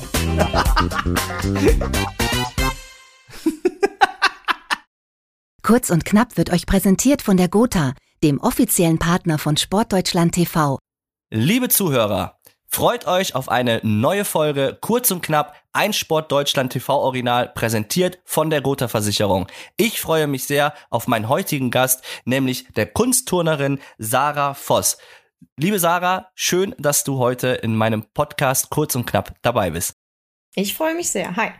Kurz und knapp wird euch präsentiert von der Gotha, dem offiziellen Partner von Sportdeutschland TV. Liebe Zuhörer, freut euch auf eine neue Folge Kurz und knapp ein Sport Deutschland TV Original präsentiert von der Gotha Versicherung. Ich freue mich sehr auf meinen heutigen Gast, nämlich der Kunstturnerin Sarah Voss. Liebe Sarah, schön, dass du heute in meinem Podcast Kurz und knapp dabei bist. Ich freue mich sehr. Hi.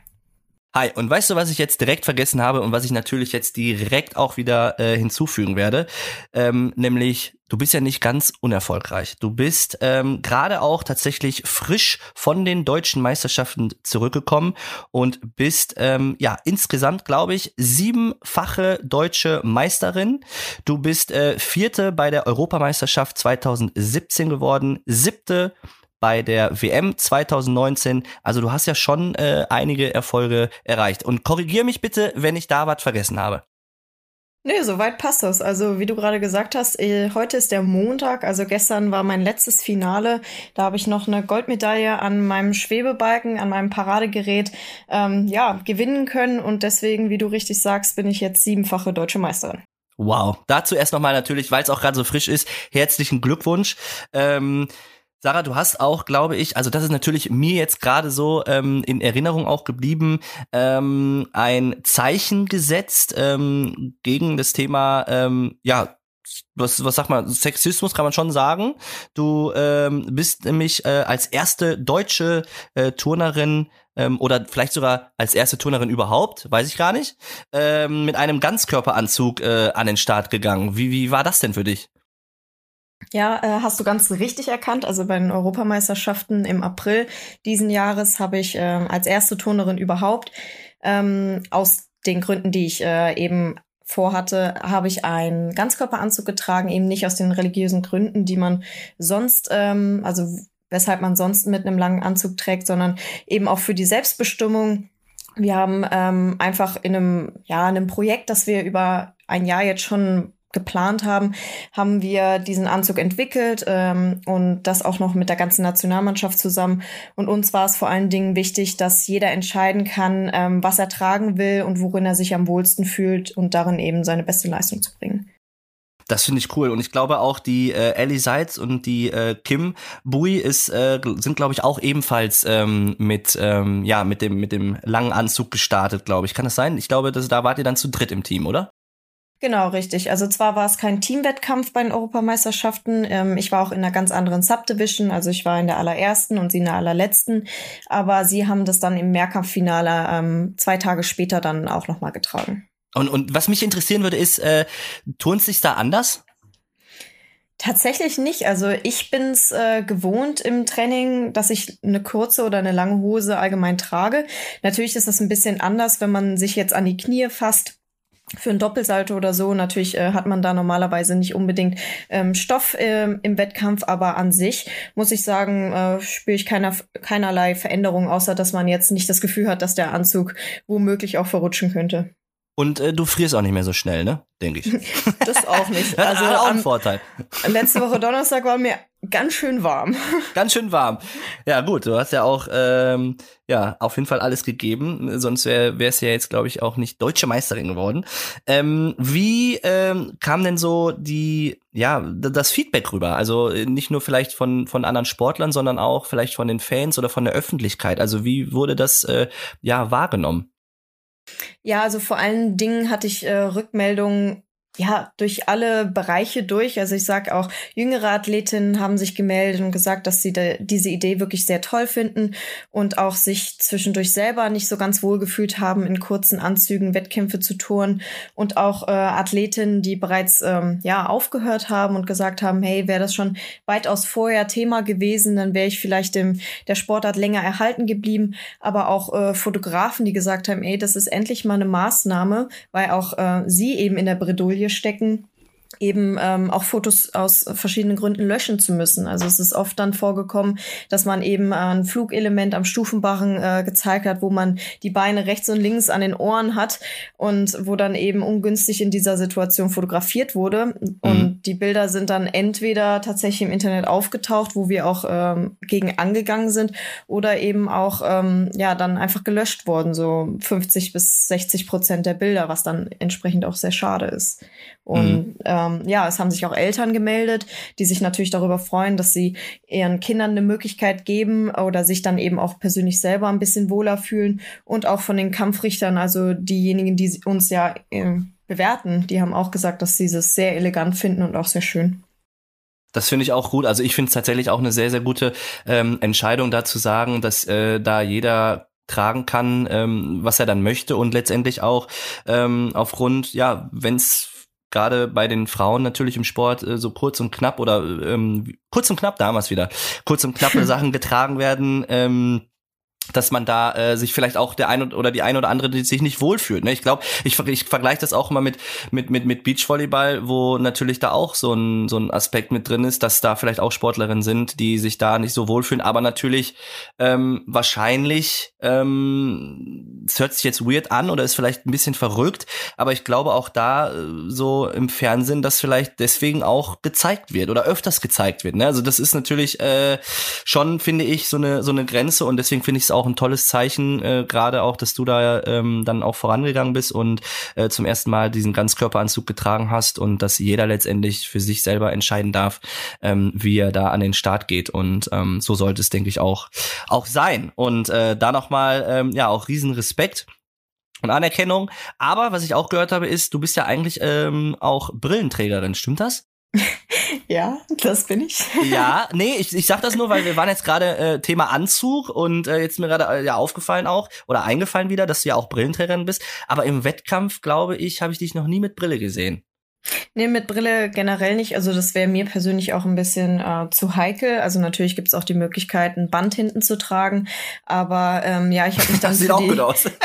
Hi, und weißt du, was ich jetzt direkt vergessen habe und was ich natürlich jetzt direkt auch wieder äh, hinzufügen werde? Ähm, nämlich, du bist ja nicht ganz unerfolgreich. Du bist ähm, gerade auch tatsächlich frisch von den deutschen Meisterschaften zurückgekommen und bist ähm, ja insgesamt, glaube ich, siebenfache deutsche Meisterin. Du bist äh, vierte bei der Europameisterschaft 2017 geworden, siebte bei der WM 2019. Also du hast ja schon äh, einige Erfolge erreicht. Und korrigier mich bitte, wenn ich da was vergessen habe. Nee, soweit passt das. Also wie du gerade gesagt hast, äh, heute ist der Montag, also gestern war mein letztes Finale. Da habe ich noch eine Goldmedaille an meinem Schwebebalken, an meinem Paradegerät, ähm, ja, gewinnen können. Und deswegen, wie du richtig sagst, bin ich jetzt siebenfache deutsche Meisterin. Wow. Dazu erst nochmal natürlich, weil es auch gerade so frisch ist, herzlichen Glückwunsch. Ähm, Sarah, du hast auch, glaube ich, also das ist natürlich mir jetzt gerade so ähm, in Erinnerung auch geblieben, ähm, ein Zeichen gesetzt ähm, gegen das Thema, ähm, ja, was, was sag mal, Sexismus kann man schon sagen. Du ähm, bist nämlich äh, als erste deutsche äh, Turnerin ähm, oder vielleicht sogar als erste Turnerin überhaupt, weiß ich gar nicht, ähm, mit einem Ganzkörperanzug äh, an den Start gegangen. Wie, wie war das denn für dich? Ja, äh, hast du ganz richtig erkannt. Also bei den Europameisterschaften im April diesen Jahres habe ich äh, als erste Turnerin überhaupt ähm, aus den Gründen, die ich äh, eben vorhatte, habe ich einen Ganzkörperanzug getragen, eben nicht aus den religiösen Gründen, die man sonst, ähm, also weshalb man sonst mit einem langen Anzug trägt, sondern eben auch für die Selbstbestimmung. Wir haben ähm, einfach in einem, ja, in einem Projekt, das wir über ein Jahr jetzt schon geplant haben, haben wir diesen Anzug entwickelt ähm, und das auch noch mit der ganzen Nationalmannschaft zusammen. Und uns war es vor allen Dingen wichtig, dass jeder entscheiden kann, ähm, was er tragen will und worin er sich am wohlsten fühlt und darin eben seine beste Leistung zu bringen. Das finde ich cool. Und ich glaube auch, die äh, Ellie Seitz und die äh, Kim Bui ist, äh, sind, glaube ich, auch ebenfalls ähm, mit, ähm, ja, mit, dem, mit dem langen Anzug gestartet, glaube ich. Kann das sein? Ich glaube, dass, da wart ihr dann zu dritt im Team, oder? Genau, richtig. Also zwar war es kein Teamwettkampf bei den Europameisterschaften. Ähm, ich war auch in einer ganz anderen Subdivision, also ich war in der allerersten und sie in der allerletzten. Aber sie haben das dann im Mehrkampffinale ähm, zwei Tage später dann auch nochmal getragen. Und, und was mich interessieren würde, ist, äh, turnt sich da anders? Tatsächlich nicht. Also ich bin's äh, gewohnt im Training, dass ich eine kurze oder eine lange Hose allgemein trage. Natürlich ist das ein bisschen anders, wenn man sich jetzt an die Knie fasst für ein Doppelsalto oder so. Natürlich äh, hat man da normalerweise nicht unbedingt ähm, Stoff äh, im Wettkampf, aber an sich muss ich sagen, äh, spüre ich keiner, keinerlei Veränderung, außer dass man jetzt nicht das Gefühl hat, dass der Anzug womöglich auch verrutschen könnte. Und äh, du frierst auch nicht mehr so schnell, ne? Denke ich. das auch nicht. Also auch ein Vorteil. Letzte Woche Donnerstag war mir ganz schön warm. Ganz schön warm. Ja, gut, du hast ja auch ähm, ja auf jeden Fall alles gegeben. Sonst wäre es ja jetzt, glaube ich, auch nicht deutsche Meisterin geworden. Ähm, wie ähm, kam denn so die ja das Feedback rüber? Also nicht nur vielleicht von von anderen Sportlern, sondern auch vielleicht von den Fans oder von der Öffentlichkeit. Also wie wurde das äh, ja wahrgenommen? Ja, also vor allen Dingen hatte ich äh, Rückmeldungen ja, durch alle Bereiche durch. Also ich sag auch, jüngere Athletinnen haben sich gemeldet und gesagt, dass sie de, diese Idee wirklich sehr toll finden und auch sich zwischendurch selber nicht so ganz wohl gefühlt haben, in kurzen Anzügen Wettkämpfe zu touren. Und auch äh, Athletinnen, die bereits ähm, ja aufgehört haben und gesagt haben, hey, wäre das schon weitaus vorher Thema gewesen, dann wäre ich vielleicht dem der Sportart länger erhalten geblieben. Aber auch äh, Fotografen, die gesagt haben, ey, das ist endlich mal eine Maßnahme, weil auch äh, sie eben in der Bredouille stecken eben ähm, auch Fotos aus verschiedenen Gründen löschen zu müssen. Also es ist oft dann vorgekommen, dass man eben ein Flugelement am Stufenbarren äh, gezeigt hat, wo man die Beine rechts und links an den Ohren hat und wo dann eben ungünstig in dieser Situation fotografiert wurde. Mhm. Und die Bilder sind dann entweder tatsächlich im Internet aufgetaucht, wo wir auch ähm, gegen angegangen sind, oder eben auch ähm, ja dann einfach gelöscht worden, so 50 bis 60 Prozent der Bilder, was dann entsprechend auch sehr schade ist. Und mhm. ähm, ja, es haben sich auch Eltern gemeldet, die sich natürlich darüber freuen, dass sie ihren Kindern eine Möglichkeit geben oder sich dann eben auch persönlich selber ein bisschen wohler fühlen. Und auch von den Kampfrichtern, also diejenigen, die uns ja äh, bewerten, die haben auch gesagt, dass sie es sehr elegant finden und auch sehr schön. Das finde ich auch gut. Also ich finde es tatsächlich auch eine sehr, sehr gute ähm, Entscheidung, da zu sagen, dass äh, da jeder tragen kann, ähm, was er dann möchte und letztendlich auch ähm, aufgrund, ja, wenn es gerade bei den Frauen natürlich im Sport äh, so kurz und knapp oder ähm, kurz und knapp damals wieder kurz und knappe Sachen getragen werden. Ähm, dass man da äh, sich vielleicht auch der ein oder die eine oder andere die sich nicht wohlfühlt. Ne? Ich glaube, ich, ich vergleiche das auch immer mit mit mit mit Beachvolleyball, wo natürlich da auch so ein so ein Aspekt mit drin ist, dass da vielleicht auch Sportlerinnen sind, die sich da nicht so wohlfühlen, aber natürlich ähm, wahrscheinlich ähm, es hört sich jetzt weird an oder ist vielleicht ein bisschen verrückt, aber ich glaube auch da äh, so im Fernsehen, dass vielleicht deswegen auch gezeigt wird oder öfters gezeigt wird. Ne? Also das ist natürlich äh, schon, finde ich, so eine so eine Grenze und deswegen finde ich es auch auch ein tolles Zeichen, äh, gerade auch, dass du da ähm, dann auch vorangegangen bist und äh, zum ersten Mal diesen Ganzkörperanzug getragen hast und dass jeder letztendlich für sich selber entscheiden darf, ähm, wie er da an den Start geht. Und ähm, so sollte es, denke ich, auch, auch sein. Und äh, da nochmal, ähm, ja, auch riesen Respekt und Anerkennung. Aber was ich auch gehört habe, ist, du bist ja eigentlich ähm, auch Brillenträgerin, stimmt das? Ja, das bin ich. Ja, nee, ich, ich sag das nur, weil wir waren jetzt gerade äh, Thema Anzug und äh, jetzt mir gerade äh, ja aufgefallen auch oder eingefallen wieder, dass du ja auch Brillenträgerin bist. Aber im Wettkampf, glaube ich, habe ich dich noch nie mit Brille gesehen. Nee, mit Brille generell nicht. Also das wäre mir persönlich auch ein bisschen äh, zu heikel. Also natürlich gibt es auch die Möglichkeit, ein Band hinten zu tragen. Aber ähm, ja, ich habe mich dann. Das sieht auch gut aus.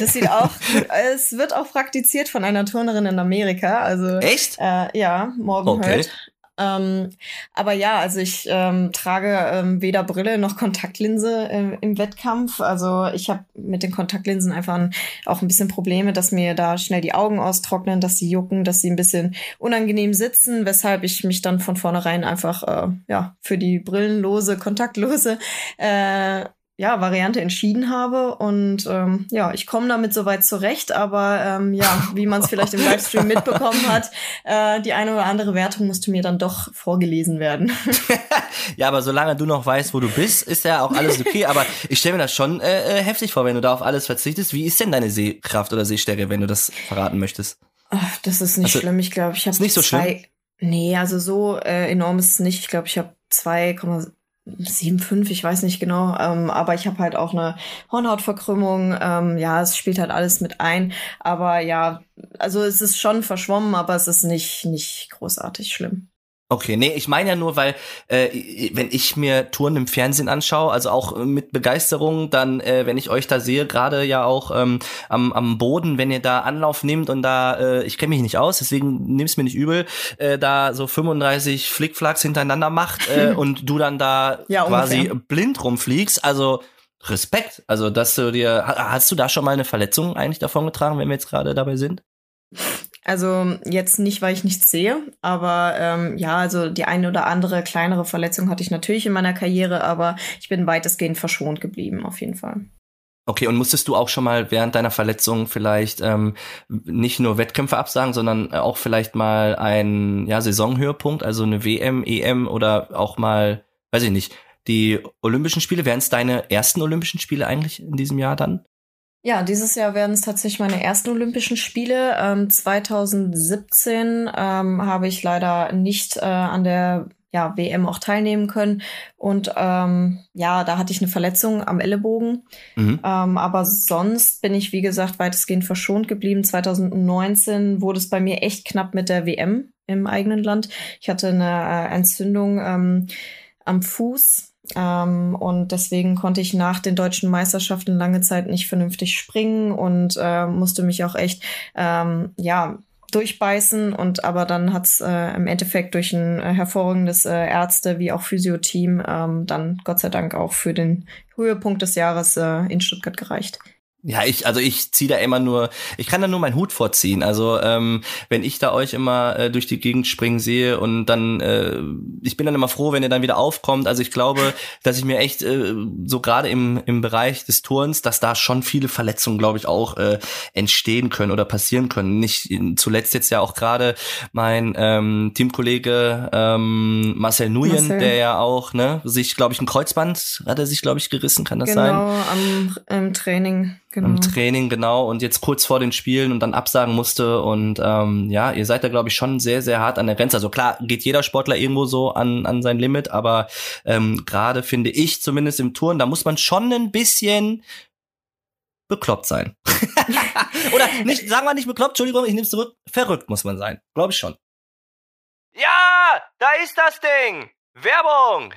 Das sieht auch gut. Es wird auch praktiziert von einer Turnerin in Amerika. Also echt? Äh, ja, morgen okay. Hurt. Ähm, aber ja, also ich ähm, trage ähm, weder Brille noch Kontaktlinse äh, im Wettkampf. Also ich habe mit den Kontaktlinsen einfach ein, auch ein bisschen Probleme, dass mir da schnell die Augen austrocknen, dass sie jucken, dass sie ein bisschen unangenehm sitzen, weshalb ich mich dann von vornherein einfach äh, ja für die brillenlose, kontaktlose äh, ja, Variante entschieden habe. Und ähm, ja, ich komme damit soweit zurecht, aber ähm, ja, wie man es vielleicht im Livestream mitbekommen hat, äh, die eine oder andere Wertung musste mir dann doch vorgelesen werden. ja, aber solange du noch weißt, wo du bist, ist ja auch alles okay. aber ich stelle mir das schon äh, äh, heftig vor, wenn du da auf alles verzichtest. Wie ist denn deine Sehkraft oder Sehstärke, wenn du das verraten möchtest? Ach, das ist nicht also, schlimm. Ich glaube, ich habe nicht so zwei. Schlimm? Nee, also so äh, enorm ist es nicht. Ich glaube, ich habe 2,7 7,5, ich weiß nicht genau, ähm, aber ich habe halt auch eine Hornhautverkrümmung. Ähm, ja, es spielt halt alles mit ein. Aber ja, also es ist schon verschwommen, aber es ist nicht, nicht großartig schlimm. Okay, nee, ich meine ja nur, weil äh, wenn ich mir Touren im Fernsehen anschaue, also auch mit Begeisterung, dann, äh, wenn ich euch da sehe, gerade ja auch ähm, am, am Boden, wenn ihr da Anlauf nehmt und da, äh, ich kenne mich nicht aus, deswegen nimm's mir nicht übel, äh, da so 35 Flickflacks hintereinander macht äh, und du dann da ja, quasi ungefähr. blind rumfliegst, also Respekt. Also, dass du dir, hast du da schon mal eine Verletzung eigentlich davon getragen, wenn wir jetzt gerade dabei sind? Also jetzt nicht, weil ich nichts sehe, aber ähm, ja, also die eine oder andere kleinere Verletzung hatte ich natürlich in meiner Karriere, aber ich bin weitestgehend verschont geblieben, auf jeden Fall. Okay, und musstest du auch schon mal während deiner Verletzung vielleicht ähm, nicht nur Wettkämpfe absagen, sondern auch vielleicht mal ein ja, Saisonhöhepunkt, also eine WM, EM oder auch mal, weiß ich nicht, die Olympischen Spiele? Wären es deine ersten Olympischen Spiele eigentlich in diesem Jahr dann? Ja, dieses Jahr werden es tatsächlich meine ersten Olympischen Spiele. Ähm, 2017 ähm, habe ich leider nicht äh, an der ja, WM auch teilnehmen können. Und ähm, ja, da hatte ich eine Verletzung am Ellenbogen. Mhm. Ähm, aber sonst bin ich, wie gesagt, weitestgehend verschont geblieben. 2019 wurde es bei mir echt knapp mit der WM im eigenen Land. Ich hatte eine äh, Entzündung ähm, am Fuß ähm, und deswegen konnte ich nach den deutschen Meisterschaften lange Zeit nicht vernünftig springen und äh, musste mich auch echt, ähm, ja, durchbeißen und aber dann hat's äh, im Endeffekt durch ein äh, hervorragendes äh, Ärzte wie auch Physio-Team ähm, dann Gott sei Dank auch für den Höhepunkt des Jahres äh, in Stuttgart gereicht. Ja, ich, also ich ziehe da immer nur, ich kann da nur meinen Hut vorziehen. Also ähm, wenn ich da euch immer äh, durch die Gegend springen sehe und dann, äh, ich bin dann immer froh, wenn ihr dann wieder aufkommt. Also ich glaube, dass ich mir echt äh, so gerade im, im Bereich des Turns, dass da schon viele Verletzungen, glaube ich, auch äh, entstehen können oder passieren können. Nicht zuletzt jetzt ja auch gerade mein ähm, Teamkollege ähm, Marcel Nuyen, Marcel. der ja auch, ne, sich, glaube ich, ein Kreuzband hat er sich, glaube ich, gerissen, kann das genau, sein? Genau, am im Training genau. im Training, genau, und jetzt kurz vor den Spielen und dann absagen musste. Und ähm, ja, ihr seid da, glaube ich, schon sehr, sehr hart an der Grenze. Also klar, geht jeder Sportler irgendwo so an, an sein Limit, aber ähm, gerade finde ich, zumindest im Touren, da muss man schon ein bisschen bekloppt sein. Oder nicht, sagen wir nicht bekloppt, Entschuldigung, ich nehme es zurück. Verrückt muss man sein. Glaube ich schon. Ja, da ist das Ding. Werbung.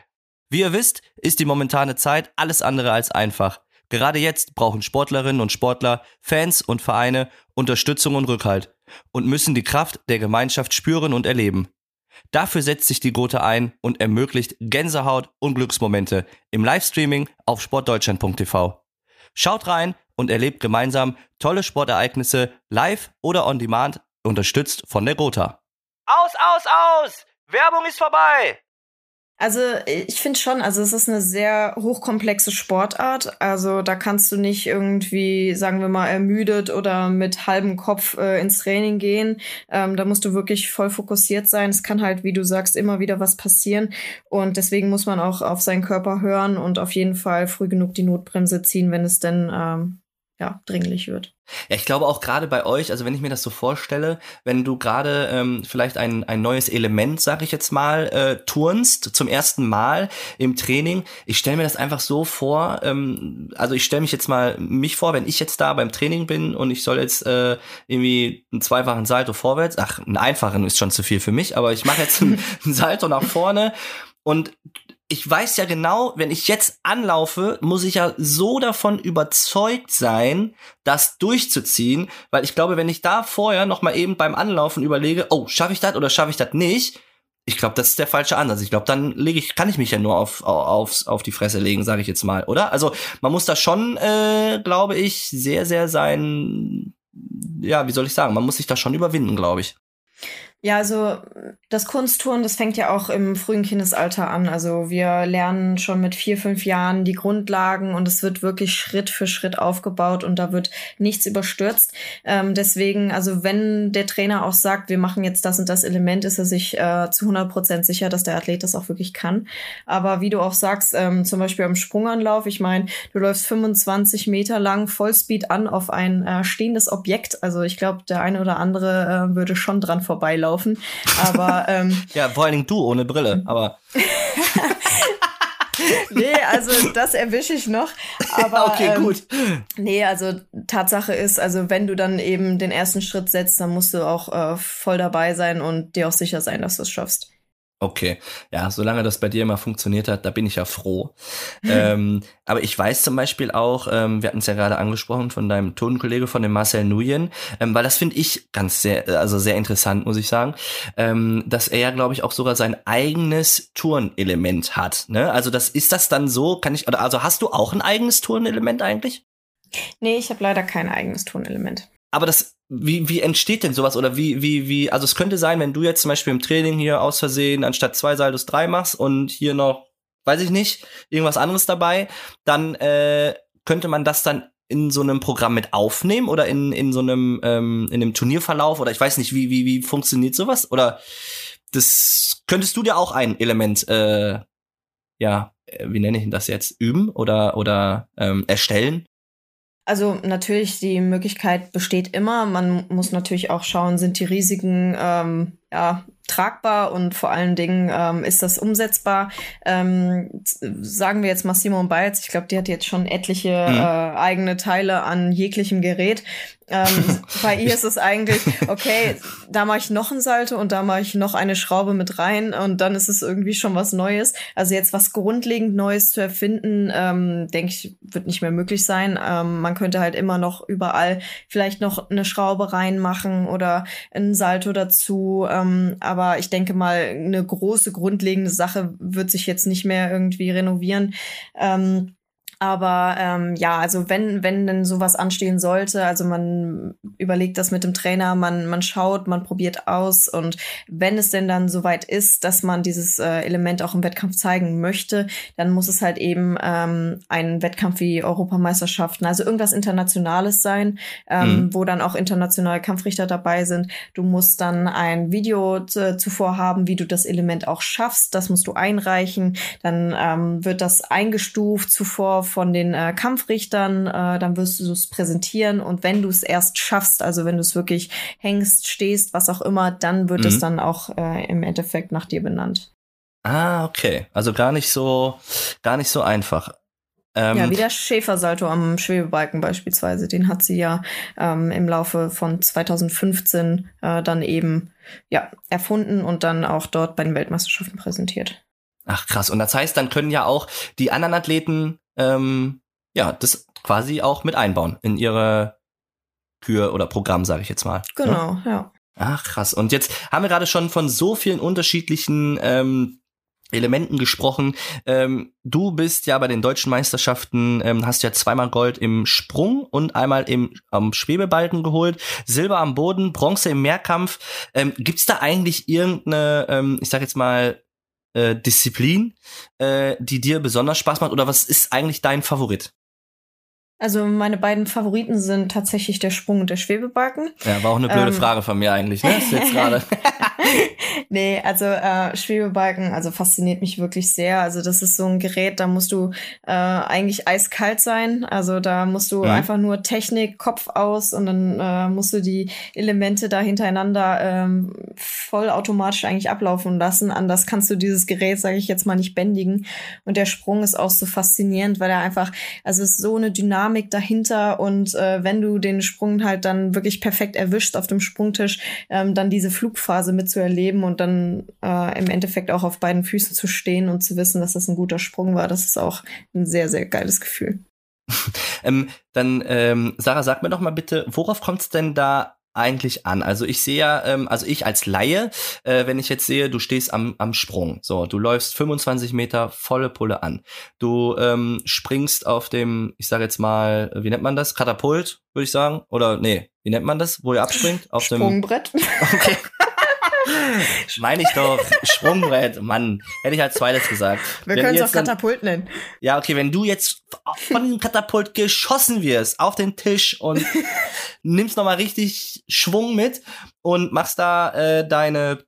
Wie ihr wisst, ist die momentane Zeit alles andere als einfach. Gerade jetzt brauchen Sportlerinnen und Sportler, Fans und Vereine Unterstützung und Rückhalt und müssen die Kraft der Gemeinschaft spüren und erleben. Dafür setzt sich die Gotha ein und ermöglicht Gänsehaut und Glücksmomente im Livestreaming auf sportdeutschland.tv. Schaut rein und erlebt gemeinsam tolle Sportereignisse live oder on demand, unterstützt von der Gotha. Aus, aus, aus! Werbung ist vorbei! Also ich finde schon, also es ist eine sehr hochkomplexe Sportart. Also da kannst du nicht irgendwie, sagen wir mal, ermüdet oder mit halbem Kopf äh, ins Training gehen. Ähm, da musst du wirklich voll fokussiert sein. Es kann halt, wie du sagst, immer wieder was passieren. Und deswegen muss man auch auf seinen Körper hören und auf jeden Fall früh genug die Notbremse ziehen, wenn es denn ähm, ja, dringlich wird. Ja, ich glaube auch gerade bei euch, also wenn ich mir das so vorstelle, wenn du gerade ähm, vielleicht ein, ein neues Element, sag ich jetzt mal, äh, turnst zum ersten Mal im Training, ich stelle mir das einfach so vor, ähm, also ich stelle mich jetzt mal mich vor, wenn ich jetzt da beim Training bin und ich soll jetzt äh, irgendwie einen zweifachen Salto vorwärts, ach, einen einfachen ist schon zu viel für mich, aber ich mache jetzt einen, einen Salto nach vorne und ich weiß ja genau, wenn ich jetzt anlaufe, muss ich ja so davon überzeugt sein, das durchzuziehen, weil ich glaube, wenn ich da vorher noch mal eben beim Anlaufen überlege, oh, schaffe ich das oder schaffe ich das nicht, ich glaube, das ist der falsche Ansatz. Ich glaube, dann lege ich, kann ich mich ja nur auf, auf, auf die Fresse legen, sage ich jetzt mal, oder? Also man muss da schon, äh, glaube ich, sehr, sehr sein, ja, wie soll ich sagen, man muss sich da schon überwinden, glaube ich. Ja, also das Kunsttouren, das fängt ja auch im frühen Kindesalter an. Also wir lernen schon mit vier, fünf Jahren die Grundlagen und es wird wirklich Schritt für Schritt aufgebaut und da wird nichts überstürzt. Ähm, deswegen, also wenn der Trainer auch sagt, wir machen jetzt das und das Element, ist er sich äh, zu 100 Prozent sicher, dass der Athlet das auch wirklich kann. Aber wie du auch sagst, ähm, zum Beispiel am Sprunganlauf, ich meine, du läufst 25 Meter lang Vollspeed an auf ein äh, stehendes Objekt. Also ich glaube, der eine oder andere äh, würde schon dran vorbeilaufen laufen. Aber ähm, ja, vor allen Dingen du ohne Brille. Aber nee, also das erwische ich noch. Aber okay, ähm, gut. Nee, also Tatsache ist, also wenn du dann eben den ersten Schritt setzt, dann musst du auch äh, voll dabei sein und dir auch sicher sein, dass du es schaffst. Okay, ja, solange das bei dir immer funktioniert hat, da bin ich ja froh. ähm, aber ich weiß zum Beispiel auch, ähm, wir hatten es ja gerade angesprochen von deinem Tonkollege, von dem Marcel Nuyen, ähm, weil das finde ich ganz sehr, also sehr interessant, muss ich sagen, ähm, dass er ja, glaube ich, auch sogar sein eigenes Turnelement hat. Ne? Also das ist das dann so, kann ich, also hast du auch ein eigenes Turnelement eigentlich? Nee, ich habe leider kein eigenes Turnelement. Aber das wie, wie entsteht denn sowas? Oder wie, wie, wie, also es könnte sein, wenn du jetzt zum Beispiel im Training hier aus Versehen anstatt zwei Saldos drei machst und hier noch, weiß ich nicht, irgendwas anderes dabei, dann äh, könnte man das dann in so einem Programm mit aufnehmen oder in, in so einem, ähm, in einem Turnierverlauf oder ich weiß nicht, wie, wie, wie funktioniert sowas? Oder das könntest du dir auch ein Element, äh, ja, äh, wie nenne ich das jetzt, üben oder, oder ähm, erstellen? Also natürlich, die Möglichkeit besteht immer. Man muss natürlich auch schauen, sind die Risiken ähm, ja, tragbar und vor allen Dingen ähm, ist das umsetzbar. Ähm, sagen wir jetzt mal Simon Biles, ich glaube, die hat jetzt schon etliche mhm. äh, eigene Teile an jeglichem Gerät. Ähm, bei ihr ist es eigentlich, okay, da mache ich noch ein Salto und da mache ich noch eine Schraube mit rein und dann ist es irgendwie schon was Neues. Also jetzt was grundlegend Neues zu erfinden, ähm, denke ich, wird nicht mehr möglich sein. Ähm, man könnte halt immer noch überall vielleicht noch eine Schraube reinmachen oder ein Salto dazu. Ähm, aber ich denke mal, eine große grundlegende Sache wird sich jetzt nicht mehr irgendwie renovieren. Ähm, aber ähm, ja, also wenn, wenn denn sowas anstehen sollte, also man überlegt das mit dem Trainer, man, man schaut, man probiert aus und wenn es denn dann soweit ist, dass man dieses äh, Element auch im Wettkampf zeigen möchte, dann muss es halt eben ähm, ein Wettkampf wie Europameisterschaften, also irgendwas Internationales sein, ähm, mhm. wo dann auch internationale Kampfrichter dabei sind. Du musst dann ein Video zuvor haben, wie du das Element auch schaffst. Das musst du einreichen. Dann ähm, wird das eingestuft zuvor von den äh, Kampfrichtern, äh, dann wirst du es präsentieren und wenn du es erst schaffst, also wenn du es wirklich hängst, stehst, was auch immer, dann wird mhm. es dann auch äh, im Endeffekt nach dir benannt. Ah, okay. Also gar nicht so, gar nicht so einfach. Ähm, ja, wie der Schäfersalto am Schwebebalken beispielsweise. Den hat sie ja ähm, im Laufe von 2015 äh, dann eben ja, erfunden und dann auch dort bei den Weltmeisterschaften präsentiert. Ach krass. Und das heißt, dann können ja auch die anderen Athleten ähm, ja, das quasi auch mit einbauen in ihre Kür oder Programm, sage ich jetzt mal. Ne? Genau, ja? ja. Ach, krass. Und jetzt haben wir gerade schon von so vielen unterschiedlichen ähm, Elementen gesprochen. Ähm, du bist ja bei den deutschen Meisterschaften, ähm, hast ja zweimal Gold im Sprung und einmal im am Schwebebalken geholt, Silber am Boden, Bronze im Mehrkampf. Ähm, Gibt da eigentlich irgendeine, ähm, ich sag jetzt mal, äh, Disziplin, äh, die dir besonders Spaß macht? Oder was ist eigentlich dein Favorit? Also meine beiden Favoriten sind tatsächlich der Sprung und der Schwebebalken. Ja, war auch eine blöde ähm, Frage von mir eigentlich, ne? Ist jetzt gerade. nee, also äh, Schwebebalken, also fasziniert mich wirklich sehr. Also das ist so ein Gerät, da musst du äh, eigentlich eiskalt sein. Also da musst du mhm. einfach nur Technik, Kopf aus und dann äh, musst du die Elemente da hintereinander ähm, vollautomatisch eigentlich ablaufen lassen. Anders kannst du dieses Gerät, sage ich jetzt mal, nicht bändigen. Und der Sprung ist auch so faszinierend, weil er einfach, also es ist so eine Dynamik dahinter und äh, wenn du den Sprung halt dann wirklich perfekt erwischt auf dem Sprungtisch, ähm, dann diese Flugphase mitzuerleben und dann äh, im Endeffekt auch auf beiden Füßen zu stehen und zu wissen, dass das ein guter Sprung war, das ist auch ein sehr, sehr geiles Gefühl. ähm, dann, ähm, Sarah, sag mir doch mal bitte, worauf kommt es denn da eigentlich an? Also ich sehe ja, ähm, also ich als Laie, äh, wenn ich jetzt sehe, du stehst am, am Sprung, so, du läufst 25 Meter volle Pulle an. Du ähm, springst auf dem, ich sage jetzt mal, wie nennt man das? Katapult, würde ich sagen. Oder nee, wie nennt man das, wo ihr abspringt? Auf Sprungbrett. Dem, okay. Meine ich doch, Sprungbrett, Mann, hätte ich als zweites gesagt. Wir können es auch Katapult nennen. Ja, okay, wenn du jetzt von dem Katapult geschossen wirst auf den Tisch und nimmst nochmal richtig Schwung mit und machst da äh, deine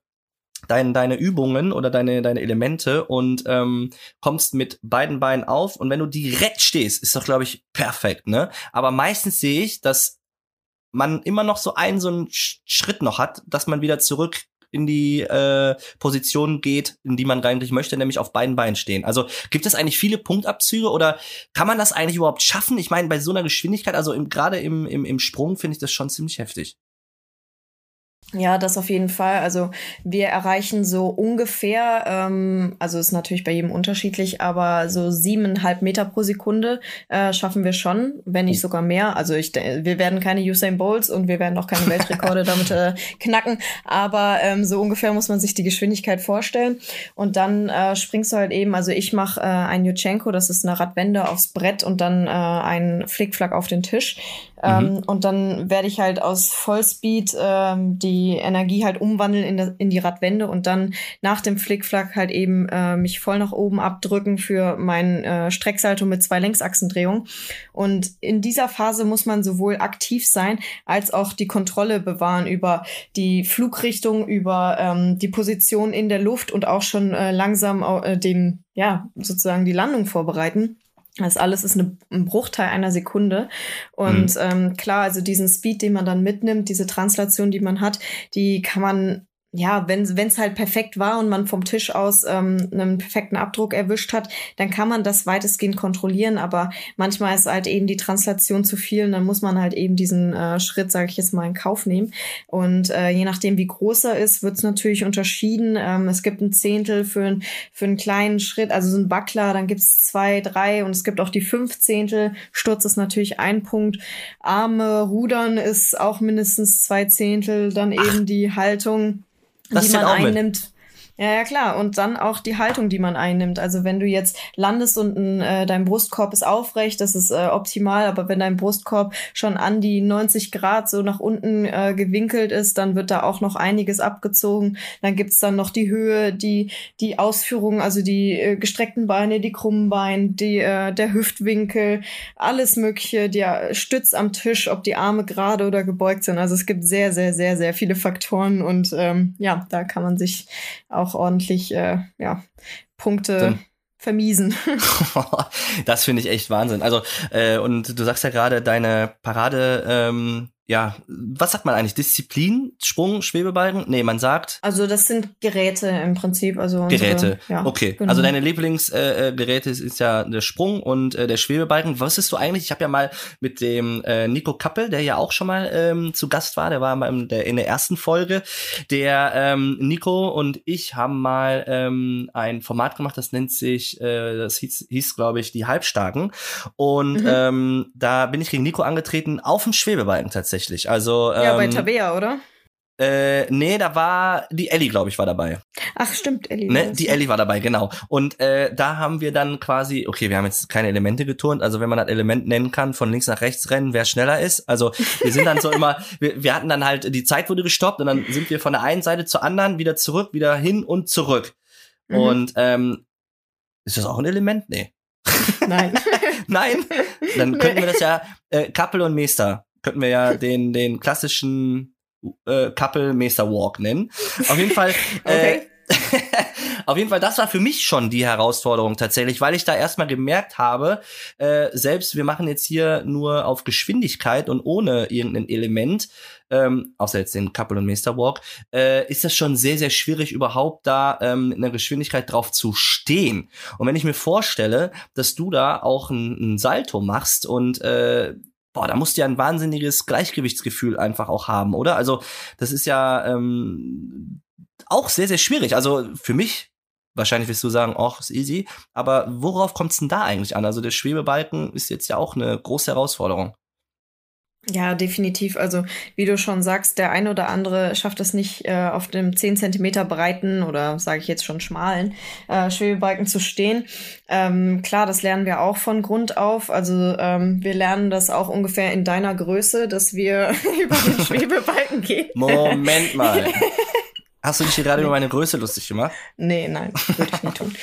deine, deine Übungen oder deine, deine Elemente und ähm, kommst mit beiden Beinen auf und wenn du direkt stehst, ist doch, glaube ich, perfekt, ne? Aber meistens sehe ich, dass man immer noch so einen so einen Schritt noch hat, dass man wieder zurück in die äh, Position geht, in die man eigentlich möchte, nämlich auf beiden Beinen stehen. Also gibt es eigentlich viele Punktabzüge oder kann man das eigentlich überhaupt schaffen? Ich meine, bei so einer Geschwindigkeit, also gerade im, im, im Sprung, finde ich das schon ziemlich heftig. Ja, das auf jeden Fall. Also wir erreichen so ungefähr, ähm, also ist natürlich bei jedem unterschiedlich, aber so siebeneinhalb Meter pro Sekunde äh, schaffen wir schon, wenn nicht oh. sogar mehr. Also ich, wir werden keine Usain Bowls und wir werden auch keine Weltrekorde damit äh, knacken, aber ähm, so ungefähr muss man sich die Geschwindigkeit vorstellen. Und dann äh, springst du halt eben, also ich mache äh, ein Jutschenko, das ist eine Radwende aufs Brett und dann äh, ein Flickflack auf den Tisch. Ähm, mhm. Und dann werde ich halt aus Vollspeed ähm, die Energie halt umwandeln in, in die Radwende und dann nach dem Flickflack halt eben äh, mich voll nach oben abdrücken für mein äh, Strecksalto mit zwei Längsachsendrehungen. Und in dieser Phase muss man sowohl aktiv sein als auch die Kontrolle bewahren über die Flugrichtung, über ähm, die Position in der Luft und auch schon äh, langsam äh, den, ja, sozusagen die Landung vorbereiten. Das alles ist eine, ein Bruchteil einer Sekunde. Und mhm. ähm, klar, also diesen Speed, den man dann mitnimmt, diese Translation, die man hat, die kann man ja, wenn es halt perfekt war und man vom Tisch aus ähm, einen perfekten Abdruck erwischt hat, dann kann man das weitestgehend kontrollieren. Aber manchmal ist halt eben die Translation zu viel und dann muss man halt eben diesen äh, Schritt, sage ich jetzt mal, in Kauf nehmen. Und äh, je nachdem, wie groß er ist, wird es natürlich unterschieden. Ähm, es gibt ein Zehntel für, ein, für einen kleinen Schritt, also so ein Buckler, dann gibt's zwei, drei und es gibt auch die fünf Zehntel. Sturz ist natürlich ein Punkt. Arme, Rudern ist auch mindestens zwei Zehntel. Dann Ach. eben die Haltung das die man einnimmt. Mit. Ja, ja, klar. Und dann auch die Haltung, die man einnimmt. Also wenn du jetzt landest und äh, dein Brustkorb ist aufrecht, das ist äh, optimal. Aber wenn dein Brustkorb schon an die 90 Grad so nach unten äh, gewinkelt ist, dann wird da auch noch einiges abgezogen. Dann gibt's dann noch die Höhe, die, die Ausführung, also die äh, gestreckten Beine, die krummen Beine, die, äh, der Hüftwinkel, alles Mögliche, der Stütz am Tisch, ob die Arme gerade oder gebeugt sind. Also es gibt sehr, sehr, sehr, sehr viele Faktoren und ähm, ja, da kann man sich auch auch ordentlich äh, ja, Punkte Dann vermiesen. das finde ich echt Wahnsinn. Also, äh, und du sagst ja gerade, deine Parade ähm, ja, was sagt man eigentlich? Disziplin, Sprung, Schwebebalken? Nee, man sagt. Also das sind Geräte im Prinzip. Also unsere, Geräte. Ja, okay. Genau. Also deine Lieblingsgeräte äh, ist, ist ja der Sprung und äh, der Schwebebalken. Was ist du eigentlich? Ich habe ja mal mit dem äh, Nico Kappel, der ja auch schon mal ähm, zu Gast war, der war mal in der, in der ersten Folge. Der ähm, Nico und ich haben mal ähm, ein Format gemacht, das nennt sich, äh, das hieß, hieß glaube ich, die Halbstarken. Und mhm. ähm, da bin ich gegen Nico angetreten auf dem Schwebebalken tatsächlich tatsächlich. Also, ähm, ja, bei ähm, Tabea, oder? Äh, nee, da war die Ellie, glaube ich, war dabei. Ach, stimmt, Ellie. Ne? Die Ellie war dabei, genau. Und äh, da haben wir dann quasi, okay, wir haben jetzt keine Elemente geturnt, also wenn man das Element nennen kann, von links nach rechts rennen, wer schneller ist. Also wir sind dann so immer, wir, wir hatten dann halt, die Zeit wurde gestoppt und dann sind wir von der einen Seite zur anderen wieder zurück, wieder hin und zurück. Mhm. Und ähm, ist das auch ein Element? Nee. Nein. Nein? Dann könnten wir das ja äh, Kappel und Meester könnten wir ja den, den klassischen äh, Couple Meister Walk nennen. Auf jeden Fall. Äh, okay. Auf jeden Fall, das war für mich schon die Herausforderung tatsächlich, weil ich da erstmal gemerkt habe, äh, selbst wir machen jetzt hier nur auf Geschwindigkeit und ohne irgendein Element, ähm, außer jetzt den Couple und Meister Walk, äh, ist das schon sehr, sehr schwierig, überhaupt da ähm, in der Geschwindigkeit drauf zu stehen. Und wenn ich mir vorstelle, dass du da auch ein, ein Salto machst und äh, boah, da musst du ja ein wahnsinniges Gleichgewichtsgefühl einfach auch haben, oder? Also, das ist ja ähm, auch sehr, sehr schwierig. Also für mich, wahrscheinlich wirst du sagen, ach, ist easy, aber worauf kommt es denn da eigentlich an? Also der Schwebebalken ist jetzt ja auch eine große Herausforderung. Ja, definitiv. Also wie du schon sagst, der eine oder andere schafft es nicht, äh, auf dem 10 Zentimeter breiten oder sage ich jetzt schon schmalen äh, Schwebebalken zu stehen. Ähm, klar, das lernen wir auch von Grund auf. Also ähm, wir lernen das auch ungefähr in deiner Größe, dass wir über den Schwebebalken gehen. Moment mal. Hast du dich gerade über meine Größe lustig gemacht? Nee, nein, würde ich nicht tun.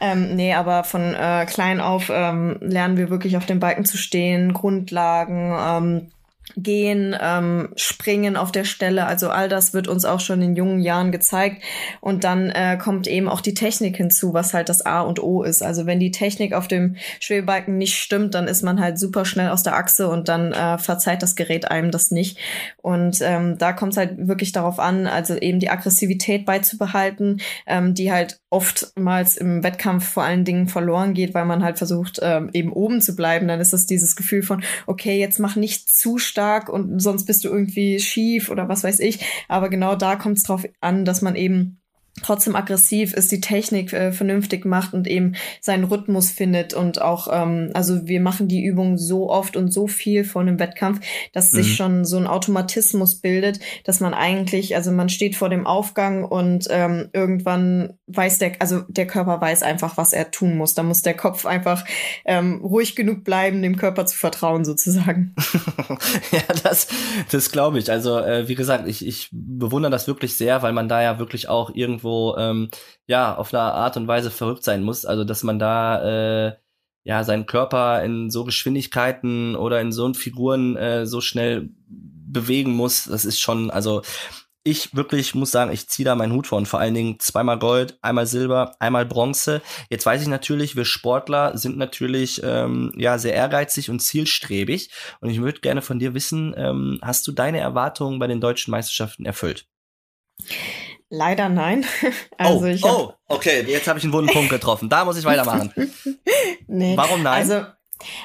ähm, nee, aber von äh, klein auf ähm, lernen wir wirklich auf dem Balken zu stehen, Grundlagen, ähm, gehen, ähm, springen auf der Stelle. Also all das wird uns auch schon in jungen Jahren gezeigt. Und dann äh, kommt eben auch die Technik hinzu, was halt das A und O ist. Also wenn die Technik auf dem Schwebebalken nicht stimmt, dann ist man halt super schnell aus der Achse und dann äh, verzeiht das Gerät einem das nicht. Und ähm, da kommt es halt wirklich darauf an, also eben die Aggressivität beizubehalten, ähm, die halt oftmals im Wettkampf vor allen Dingen verloren geht, weil man halt versucht, ähm, eben oben zu bleiben. Dann ist das dieses Gefühl von, okay, jetzt mach nicht zu stark und sonst bist du irgendwie schief oder was weiß ich. Aber genau da kommt es drauf an, dass man eben trotzdem aggressiv ist, die Technik äh, vernünftig macht und eben seinen Rhythmus findet und auch, ähm, also wir machen die Übung so oft und so viel vor einem Wettkampf, dass mhm. sich schon so ein Automatismus bildet, dass man eigentlich, also man steht vor dem Aufgang und ähm, irgendwann weiß der, also der Körper weiß einfach, was er tun muss. Da muss der Kopf einfach ähm, ruhig genug bleiben, dem Körper zu vertrauen sozusagen. ja, das, das glaube ich. Also äh, wie gesagt, ich, ich bewundere das wirklich sehr, weil man da ja wirklich auch irgendwo irgendwo ähm, ja auf eine Art und Weise verrückt sein muss. Also dass man da äh, ja seinen Körper in so Geschwindigkeiten oder in so Figuren äh, so schnell bewegen muss. Das ist schon also ich wirklich muss sagen, ich ziehe da meinen Hut vor und vor allen Dingen zweimal Gold, einmal Silber, einmal Bronze. Jetzt weiß ich natürlich, wir Sportler sind natürlich ähm, ja sehr ehrgeizig und zielstrebig und ich würde gerne von dir wissen, ähm, hast du deine Erwartungen bei den deutschen Meisterschaften erfüllt? Leider nein. Also oh, ich oh, okay, jetzt habe ich einen wunden Punkt getroffen. Da muss ich weitermachen. nee. Warum nein? Also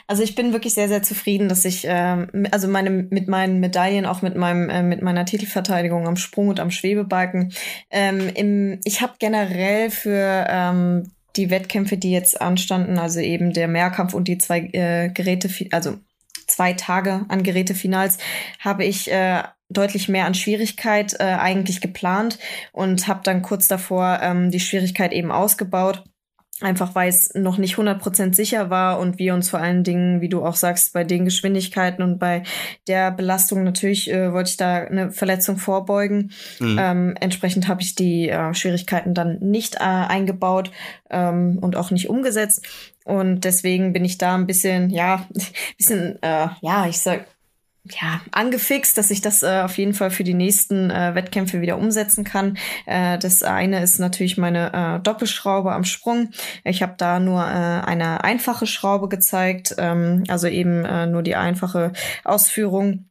also ich bin wirklich sehr, sehr zufrieden, dass ich ähm, also meine mit meinen Medaillen, auch mit meinem äh, mit meiner Titelverteidigung am Sprung und am Schwebebalken. Ähm, im, ich habe generell für ähm, die Wettkämpfe, die jetzt anstanden, also eben der Mehrkampf und die zwei äh, Geräte, also zwei Tage an Gerätefinals, habe ich äh, deutlich mehr an Schwierigkeit äh, eigentlich geplant und habe dann kurz davor ähm, die Schwierigkeit eben ausgebaut einfach weil es noch nicht 100% sicher war und wir uns vor allen Dingen, wie du auch sagst, bei den Geschwindigkeiten und bei der Belastung natürlich äh, wollte ich da eine Verletzung vorbeugen. Mhm. Ähm, entsprechend habe ich die äh, Schwierigkeiten dann nicht äh, eingebaut ähm, und auch nicht umgesetzt. Und deswegen bin ich da ein bisschen, ja, bisschen, äh, ja, ich sag, ja, angefixt, dass ich das äh, auf jeden Fall für die nächsten äh, Wettkämpfe wieder umsetzen kann. Äh, das eine ist natürlich meine äh, Doppelschraube am Sprung. Ich habe da nur äh, eine einfache Schraube gezeigt, ähm, also eben äh, nur die einfache Ausführung.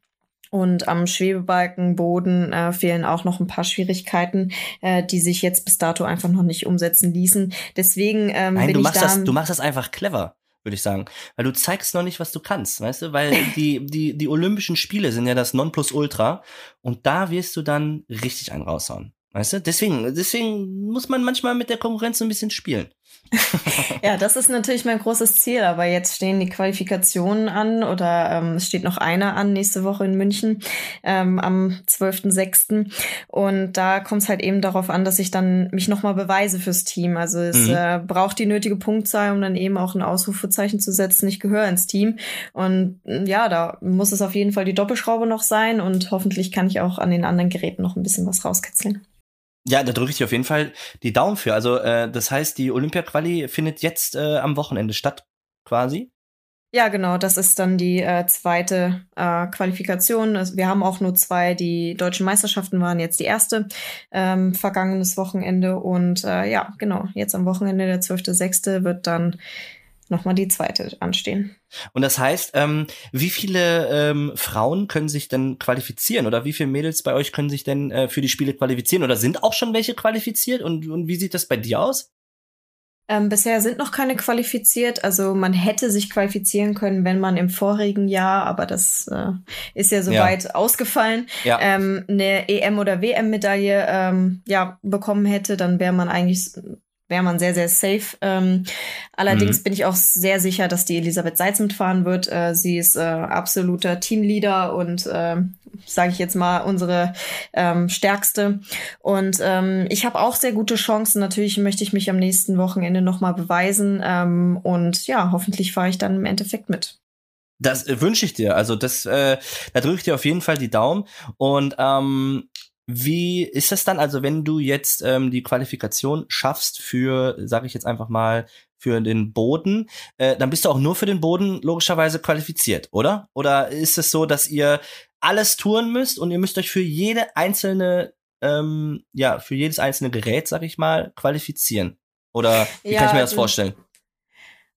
Und am Schwebebalkenboden äh, fehlen auch noch ein paar Schwierigkeiten, äh, die sich jetzt bis dato einfach noch nicht umsetzen ließen. Deswegen ähm, Nein, bin du ich machst da. Das, du machst das einfach clever würde ich sagen. Weil du zeigst noch nicht, was du kannst, weißt du? Weil die, die, die Olympischen Spiele sind ja das Nonplusultra und da wirst du dann richtig einen raushauen. Weißt du? Deswegen, deswegen muss man manchmal mit der Konkurrenz so ein bisschen spielen. ja, das ist natürlich mein großes Ziel, aber jetzt stehen die Qualifikationen an oder ähm, es steht noch einer an nächste Woche in München ähm, am 12.06. Und da kommt es halt eben darauf an, dass ich dann mich nochmal beweise fürs Team. Also es mhm. äh, braucht die nötige Punktzahl, um dann eben auch ein Ausrufezeichen zu setzen, ich gehöre ins Team. Und ja, da muss es auf jeden Fall die Doppelschraube noch sein und hoffentlich kann ich auch an den anderen Geräten noch ein bisschen was rauskitzeln. Ja, da drücke ich auf jeden Fall die Daumen für. Also äh, das heißt, die Olympia-Quali findet jetzt äh, am Wochenende statt, quasi. Ja, genau, das ist dann die äh, zweite äh, Qualifikation. Also wir haben auch nur zwei. Die deutschen Meisterschaften waren jetzt die erste ähm, vergangenes Wochenende. Und äh, ja, genau, jetzt am Wochenende, der 12.06. wird dann nochmal die zweite anstehen. Und das heißt, ähm, wie viele ähm, Frauen können sich denn qualifizieren oder wie viele Mädels bei euch können sich denn äh, für die Spiele qualifizieren oder sind auch schon welche qualifiziert und, und wie sieht das bei dir aus? Ähm, bisher sind noch keine qualifiziert. Also man hätte sich qualifizieren können, wenn man im vorigen Jahr, aber das äh, ist ja soweit ja. ausgefallen, ja. Ähm, eine EM- oder WM-Medaille ähm, ja, bekommen hätte, dann wäre man eigentlich wäre man sehr, sehr safe. Ähm, allerdings mhm. bin ich auch sehr sicher, dass die Elisabeth Seitz mitfahren wird. Äh, sie ist äh, absoluter Teamleader und äh, sage ich jetzt mal unsere ähm, stärkste. Und ähm, ich habe auch sehr gute Chancen. Natürlich möchte ich mich am nächsten Wochenende noch mal beweisen. Ähm, und ja, hoffentlich fahre ich dann im Endeffekt mit. Das äh, wünsche ich dir. Also das, äh, da drücke ich dir auf jeden Fall die Daumen. Und ähm, wie ist das dann, also wenn du jetzt ähm, die Qualifikation schaffst für, sage ich jetzt einfach mal, für den Boden, äh, dann bist du auch nur für den Boden logischerweise qualifiziert, oder? Oder ist es so, dass ihr alles touren müsst und ihr müsst euch für jede einzelne, ähm, ja, für jedes einzelne Gerät, sag ich mal, qualifizieren? Oder wie ja, kann ich mir das also vorstellen?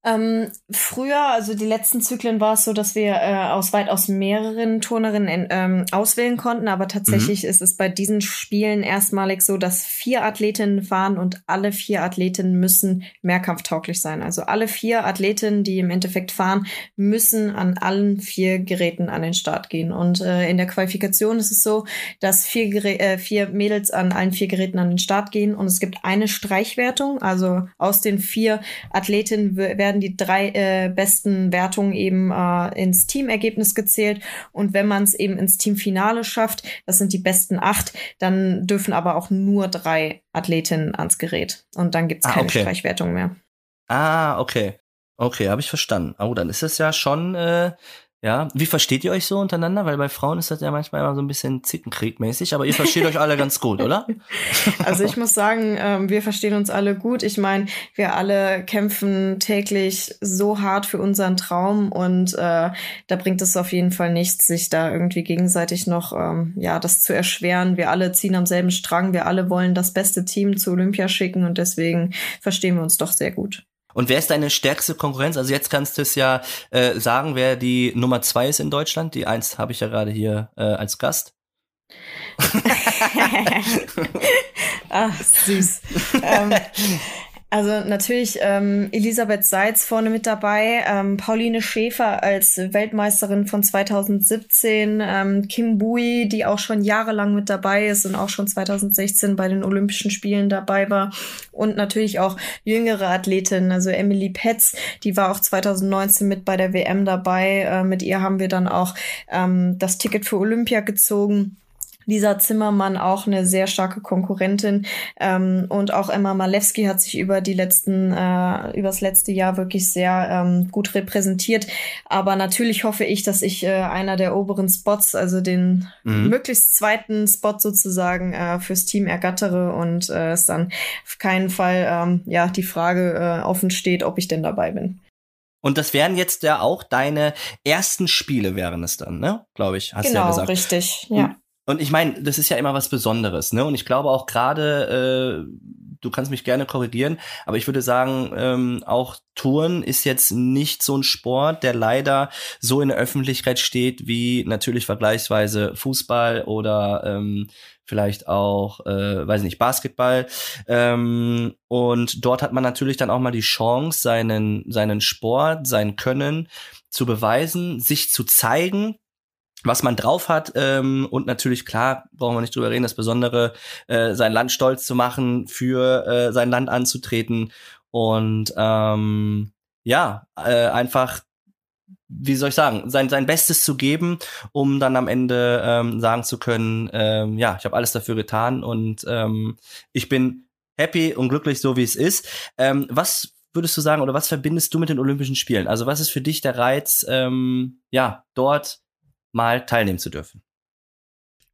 Ähm, früher, also die letzten Zyklen war es so, dass wir äh, aus weitaus mehreren Turnerinnen ähm, auswählen konnten, aber tatsächlich mhm. ist es bei diesen Spielen erstmalig so, dass vier Athletinnen fahren und alle vier Athletinnen müssen mehrkampftauglich sein. Also alle vier Athletinnen, die im Endeffekt fahren, müssen an allen vier Geräten an den Start gehen. Und äh, in der Qualifikation ist es so, dass vier, Gerä äh, vier Mädels an allen vier Geräten an den Start gehen und es gibt eine Streichwertung. Also aus den vier Athletinnen werden werden die drei äh, besten Wertungen eben äh, ins Teamergebnis gezählt. Und wenn man es eben ins Teamfinale schafft, das sind die besten acht, dann dürfen aber auch nur drei Athletinnen ans Gerät. Und dann gibt es ah, keine okay. Streichwertung mehr. Ah, okay. Okay, habe ich verstanden. Oh, dann ist das ja schon äh, ja, wie versteht ihr euch so untereinander? Weil bei Frauen ist das ja manchmal immer so ein bisschen Zickenkriegmäßig, aber ihr versteht euch alle ganz gut, oder? Also ich muss sagen, ähm, wir verstehen uns alle gut. Ich meine, wir alle kämpfen täglich so hart für unseren Traum und äh, da bringt es auf jeden Fall nichts, sich da irgendwie gegenseitig noch ähm, ja das zu erschweren. Wir alle ziehen am selben Strang, wir alle wollen das beste Team zu Olympia schicken und deswegen verstehen wir uns doch sehr gut. Und wer ist deine stärkste Konkurrenz? Also jetzt kannst du es ja äh, sagen, wer die Nummer zwei ist in Deutschland. Die eins habe ich ja gerade hier äh, als Gast. Ach, süß. ähm, also natürlich ähm, Elisabeth Seitz vorne mit dabei, ähm, Pauline Schäfer als Weltmeisterin von 2017, ähm, Kim Bui, die auch schon jahrelang mit dabei ist und auch schon 2016 bei den Olympischen Spielen dabei war und natürlich auch jüngere Athletinnen, also Emily Petz, die war auch 2019 mit bei der WM dabei. Äh, mit ihr haben wir dann auch ähm, das Ticket für Olympia gezogen. Lisa Zimmermann auch eine sehr starke Konkurrentin ähm, und auch Emma Malewski hat sich über die letzten äh, übers letzte Jahr wirklich sehr ähm, gut repräsentiert. Aber natürlich hoffe ich, dass ich äh, einer der oberen Spots, also den mhm. möglichst zweiten Spot sozusagen äh, fürs Team ergattere und äh, es dann auf keinen Fall ähm, ja die Frage äh, offen steht, ob ich denn dabei bin. Und das wären jetzt ja auch deine ersten Spiele, wären es dann, ne? Glaube ich, hast genau, du ja genau, gesagt. richtig, ja. Und ich meine, das ist ja immer was Besonderes, ne? Und ich glaube auch gerade, äh, du kannst mich gerne korrigieren, aber ich würde sagen, ähm, auch Touren ist jetzt nicht so ein Sport, der leider so in der Öffentlichkeit steht wie natürlich vergleichsweise Fußball oder ähm, vielleicht auch, äh, weiß nicht, Basketball. Ähm, und dort hat man natürlich dann auch mal die Chance, seinen, seinen Sport, sein Können zu beweisen, sich zu zeigen was man drauf hat ähm, und natürlich klar brauchen wir nicht drüber reden das Besondere äh, sein Land stolz zu machen für äh, sein Land anzutreten. Und ähm, ja äh, einfach wie soll ich sagen sein sein Bestes zu geben um dann am Ende ähm, sagen zu können ähm, ja ich habe alles dafür getan und ähm, ich bin happy und glücklich so wie es ist. Ähm, was würdest du sagen oder was verbindest du mit den Olympischen Spielen? Also was ist für dich der Reiz ähm, ja dort mal teilnehmen zu dürfen.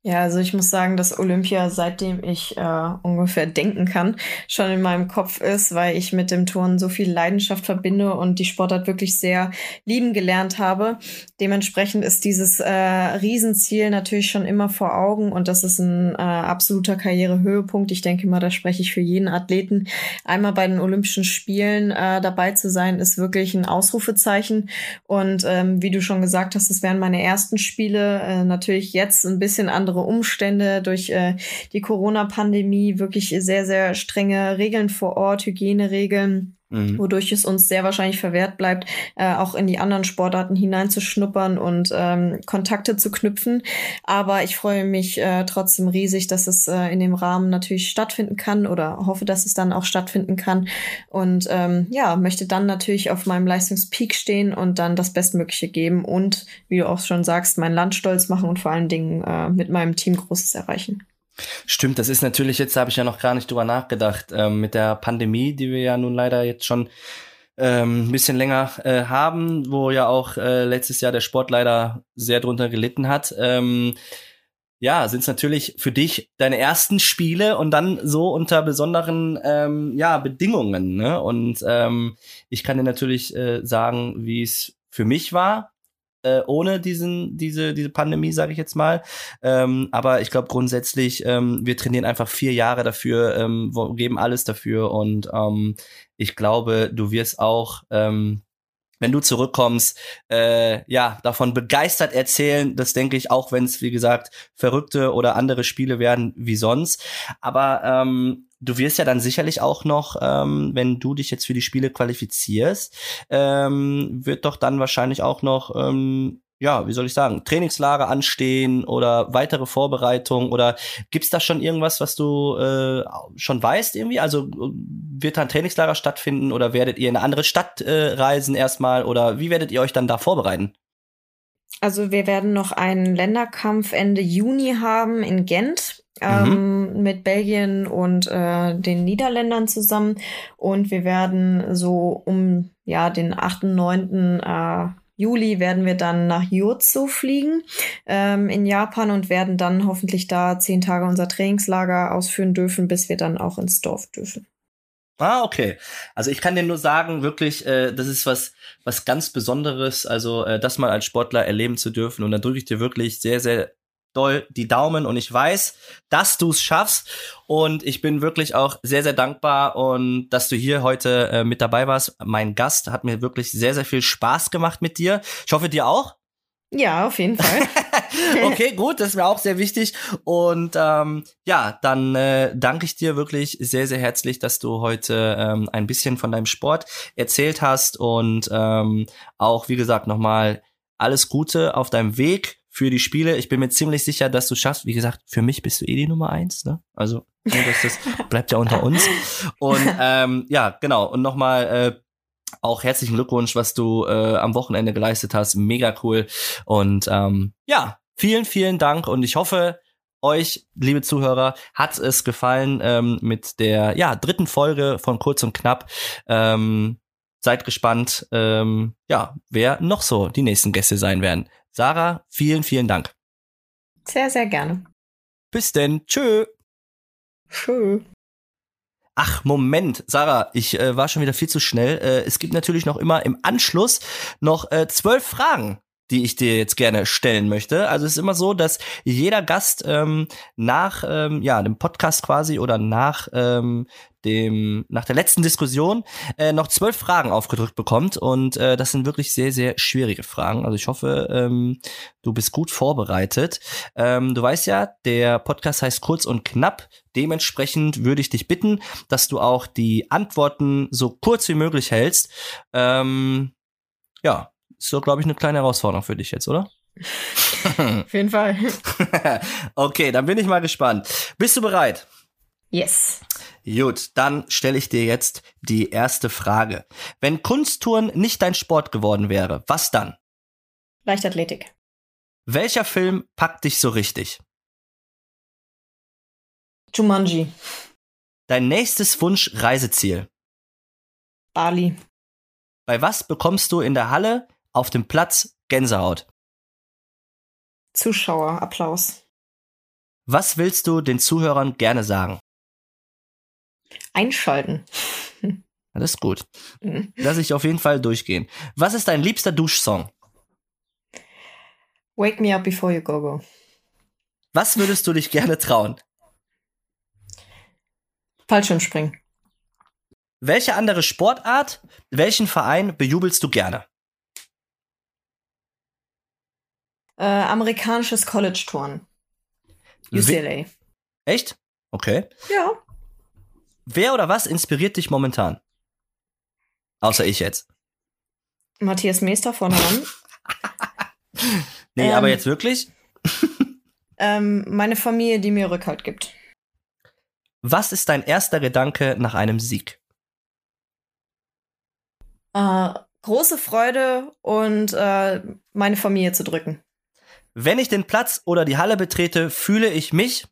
Ja, also ich muss sagen, dass Olympia, seitdem ich äh, ungefähr denken kann, schon in meinem Kopf ist, weil ich mit dem Turnen so viel Leidenschaft verbinde und die Sportart wirklich sehr lieben gelernt habe. Dementsprechend ist dieses äh, Riesenziel natürlich schon immer vor Augen und das ist ein äh, absoluter Karrierehöhepunkt. Ich denke mal, da spreche ich für jeden Athleten. Einmal bei den Olympischen Spielen äh, dabei zu sein, ist wirklich ein Ausrufezeichen. Und ähm, wie du schon gesagt hast, das wären meine ersten Spiele. Äh, natürlich jetzt ein bisschen anders andere Umstände, durch äh, die Corona-Pandemie wirklich sehr, sehr strenge Regeln vor Ort, Hygieneregeln. Mhm. wodurch es uns sehr wahrscheinlich verwehrt bleibt, äh, auch in die anderen Sportarten hineinzuschnuppern und ähm, Kontakte zu knüpfen. Aber ich freue mich äh, trotzdem riesig, dass es äh, in dem Rahmen natürlich stattfinden kann oder hoffe, dass es dann auch stattfinden kann. Und ähm, ja, möchte dann natürlich auf meinem Leistungspeak stehen und dann das Bestmögliche geben und, wie du auch schon sagst, mein Land stolz machen und vor allen Dingen äh, mit meinem Team Großes erreichen. Stimmt, das ist natürlich jetzt, da habe ich ja noch gar nicht drüber nachgedacht, ähm, mit der Pandemie, die wir ja nun leider jetzt schon ähm, ein bisschen länger äh, haben, wo ja auch äh, letztes Jahr der Sport leider sehr drunter gelitten hat. Ähm, ja, sind es natürlich für dich deine ersten Spiele und dann so unter besonderen ähm, ja, Bedingungen. Ne? Und ähm, ich kann dir natürlich äh, sagen, wie es für mich war äh, ohne diesen, diese, diese Pandemie, sage ich jetzt mal. Ähm, aber ich glaube grundsätzlich, ähm, wir trainieren einfach vier Jahre dafür, ähm, geben alles dafür und ähm, ich glaube, du wirst auch ähm, wenn du zurückkommst, äh, ja, davon begeistert erzählen. Das denke ich auch, wenn es, wie gesagt, verrückte oder andere Spiele werden wie sonst. Aber ähm, du wirst ja dann sicherlich auch noch, ähm, wenn du dich jetzt für die Spiele qualifizierst, ähm, wird doch dann wahrscheinlich auch noch ähm, ja, wie soll ich sagen, Trainingslager anstehen oder weitere Vorbereitungen oder gibt's da schon irgendwas, was du äh, schon weißt irgendwie? Also wird da ein Trainingslager stattfinden oder werdet ihr in eine andere Stadt äh, reisen erstmal oder wie werdet ihr euch dann da vorbereiten? Also wir werden noch einen Länderkampf Ende Juni haben in Gent. Ähm, mhm. mit Belgien und äh, den Niederländern zusammen. Und wir werden so um ja den 8., 9. Äh, Juli werden wir dann nach Yozu fliegen ähm, in Japan und werden dann hoffentlich da zehn Tage unser Trainingslager ausführen dürfen, bis wir dann auch ins Dorf dürfen. Ah, okay. Also ich kann dir nur sagen, wirklich, äh, das ist was, was ganz Besonderes, also äh, das mal als Sportler erleben zu dürfen. Und da drücke ich dir wirklich sehr, sehr doll die Daumen und ich weiß, dass du es schaffst und ich bin wirklich auch sehr, sehr dankbar und dass du hier heute äh, mit dabei warst. Mein Gast hat mir wirklich sehr, sehr viel Spaß gemacht mit dir. Ich hoffe, dir auch. Ja, auf jeden Fall. okay, gut, das ist mir auch sehr wichtig. Und ähm, ja, dann äh, danke ich dir wirklich sehr, sehr herzlich, dass du heute ähm, ein bisschen von deinem Sport erzählt hast und ähm, auch, wie gesagt, nochmal alles Gute auf deinem Weg für die Spiele. Ich bin mir ziemlich sicher, dass du schaffst. Wie gesagt, für mich bist du eh die Nummer eins. Ne? Also dass das bleibt ja unter uns. Und ähm, ja, genau. Und nochmal äh, auch herzlichen Glückwunsch, was du äh, am Wochenende geleistet hast. Mega cool. Und ähm, ja, vielen, vielen Dank. Und ich hoffe, euch, liebe Zuhörer, hat es gefallen ähm, mit der ja dritten Folge von Kurz und Knapp. Ähm, seid gespannt, ähm, ja, wer noch so die nächsten Gäste sein werden. Sarah, vielen, vielen Dank. Sehr, sehr gerne. Bis denn. Tschö. Tschö. Ach, Moment, Sarah, ich äh, war schon wieder viel zu schnell. Äh, es gibt natürlich noch immer im Anschluss noch äh, zwölf Fragen die ich dir jetzt gerne stellen möchte. Also es ist immer so, dass jeder Gast ähm, nach ähm, ja dem Podcast quasi oder nach ähm, dem nach der letzten Diskussion äh, noch zwölf Fragen aufgedrückt bekommt und äh, das sind wirklich sehr sehr schwierige Fragen. Also ich hoffe, ähm, du bist gut vorbereitet. Ähm, du weißt ja, der Podcast heißt kurz und knapp. Dementsprechend würde ich dich bitten, dass du auch die Antworten so kurz wie möglich hältst. Ähm, ja, ist so glaube ich eine kleine Herausforderung für dich jetzt, oder? Auf jeden Fall. okay, dann bin ich mal gespannt. Bist du bereit? Yes. Gut, dann stelle ich dir jetzt die erste Frage. Wenn Kunsttouren nicht dein Sport geworden wäre, was dann? Leichtathletik. Welcher Film packt dich so richtig? Jumanji. Dein nächstes Wunsch-Reiseziel? Bali. Bei was bekommst du in der Halle auf dem Platz Gänsehaut? Zuschauer, Applaus. Was willst du den Zuhörern gerne sagen? Einschalten. Das ist gut. Mhm. Lass ich auf jeden Fall durchgehen. Was ist dein liebster Duschsong? Wake me up before you go go. Was würdest du dich gerne trauen? Fallschirmspringen. Welche andere Sportart, welchen Verein bejubelst du gerne? Äh, amerikanisches College-Touren. UCLA. We Echt? Okay. Ja. Wer oder was inspiriert dich momentan? Außer ich jetzt. Matthias Meester vorne ran. nee, ähm, aber jetzt wirklich? ähm, meine Familie, die mir Rückhalt gibt. Was ist dein erster Gedanke nach einem Sieg? Äh, große Freude und äh, meine Familie zu drücken. Wenn ich den Platz oder die Halle betrete, fühle ich mich.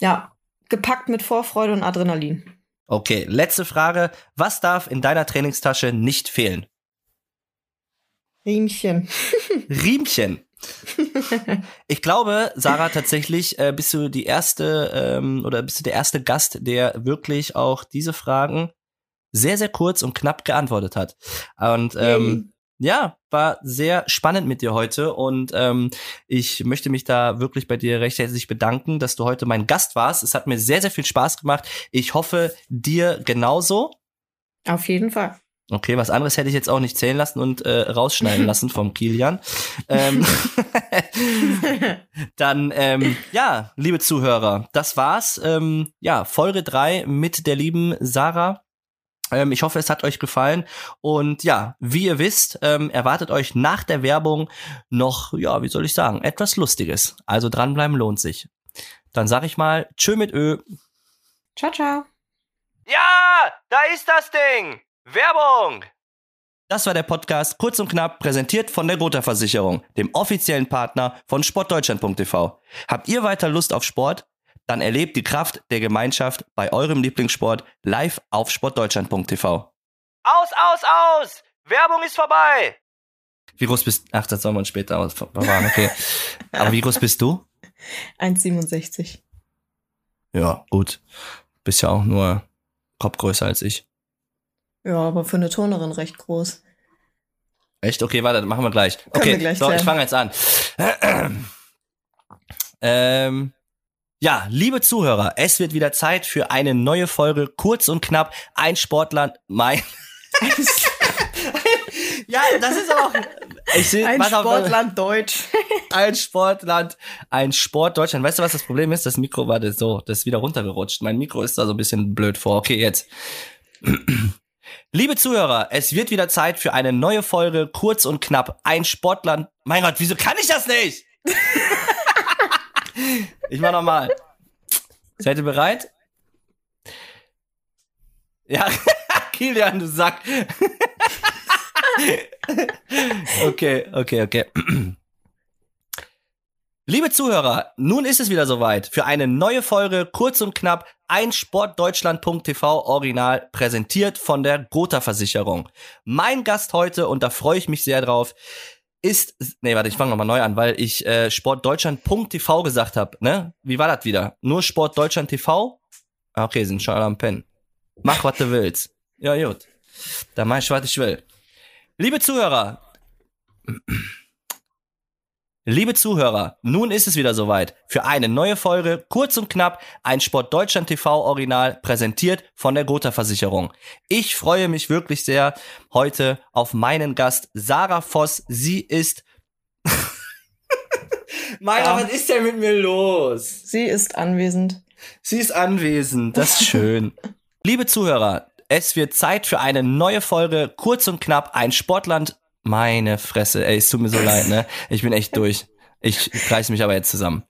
Ja, gepackt mit Vorfreude und Adrenalin. Okay, letzte Frage. Was darf in deiner Trainingstasche nicht fehlen? Riemchen. Riemchen. ich glaube, Sarah, tatsächlich äh, bist du die erste ähm, oder bist du der erste Gast, der wirklich auch diese Fragen sehr, sehr kurz und knapp geantwortet hat. Und ähm, ja, war sehr spannend mit dir heute und ähm, ich möchte mich da wirklich bei dir recht herzlich bedanken, dass du heute mein Gast warst. Es hat mir sehr, sehr viel Spaß gemacht. Ich hoffe, dir genauso. Auf jeden Fall. Okay, was anderes hätte ich jetzt auch nicht zählen lassen und äh, rausschneiden lassen vom Kilian. Ähm, dann, ähm, ja, liebe Zuhörer, das war's. Ähm, ja, Folge drei mit der lieben Sarah. Ähm, ich hoffe, es hat euch gefallen. Und ja, wie ihr wisst, ähm, erwartet euch nach der Werbung noch, ja, wie soll ich sagen, etwas Lustiges. Also dranbleiben lohnt sich. Dann sag ich mal, tschö mit Ö. Ciao, ciao. Ja, da ist das Ding. Werbung. Das war der Podcast kurz und knapp präsentiert von der Gotha Versicherung, dem offiziellen Partner von sportdeutschland.tv. Habt ihr weiter Lust auf Sport? Dann erlebt die Kraft der Gemeinschaft bei eurem Lieblingssport live auf sportdeutschland.tv. Aus, aus, aus! Werbung ist vorbei! Wie groß bist du? Ach, das soll man später ausfahren, okay. Aber wie groß bist du? 1,67. Ja, gut. Bist ja auch nur Kopf größer als ich. Ja, aber für eine Turnerin recht groß. Echt? Okay, warte, machen wir gleich. Okay, wir gleich so, klären. ich fange jetzt an. ähm, ja, liebe Zuhörer, es wird wieder Zeit für eine neue Folge, kurz und knapp, ein Sportler, mein... Ja, das ist auch. Ich seh, Ein Sportland Deutsch. Ein Sportland, ein Sport Deutschland. Weißt du, was das Problem ist? Das Mikro war das so, das ist wieder runtergerutscht. Mein Mikro ist da so ein bisschen blöd vor. Okay, jetzt. Liebe Zuhörer, es wird wieder Zeit für eine neue Folge, kurz und knapp. Ein Sportland. Mein Gott, wieso kann ich das nicht? ich mach nochmal. Seid ihr bereit? Ja, Kilian, du Sack. okay, okay, okay. Liebe Zuhörer, nun ist es wieder soweit für eine neue Folge, kurz und knapp, ein Sportdeutschland.tv Original, präsentiert von der Gotha Versicherung. Mein Gast heute, und da freue ich mich sehr drauf, ist, nee, warte, ich fange nochmal neu an, weil ich äh, Sportdeutschland.tv gesagt habe, ne? Wie war das wieder? Nur Sportdeutschland TV? Ah, okay, sind schon alle am Pennen. Mach, was du willst. Ja, gut. Dann mach ich, was ich will. Liebe Zuhörer, Liebe Zuhörer, nun ist es wieder soweit für eine neue Folge, kurz und knapp, ein Sport Deutschland TV Original, präsentiert von der Gotha Versicherung. Ich freue mich wirklich sehr heute auf meinen Gast Sarah Voss. Sie ist Meiner, was ist denn mit mir los? Sie ist anwesend. Sie ist anwesend, das ist schön. Liebe Zuhörer, es wird Zeit für eine neue Folge, kurz und knapp, ein Sportland meine Fresse, ey, es tut mir so leid, ne? Ich bin echt durch. Ich reiß mich aber jetzt zusammen.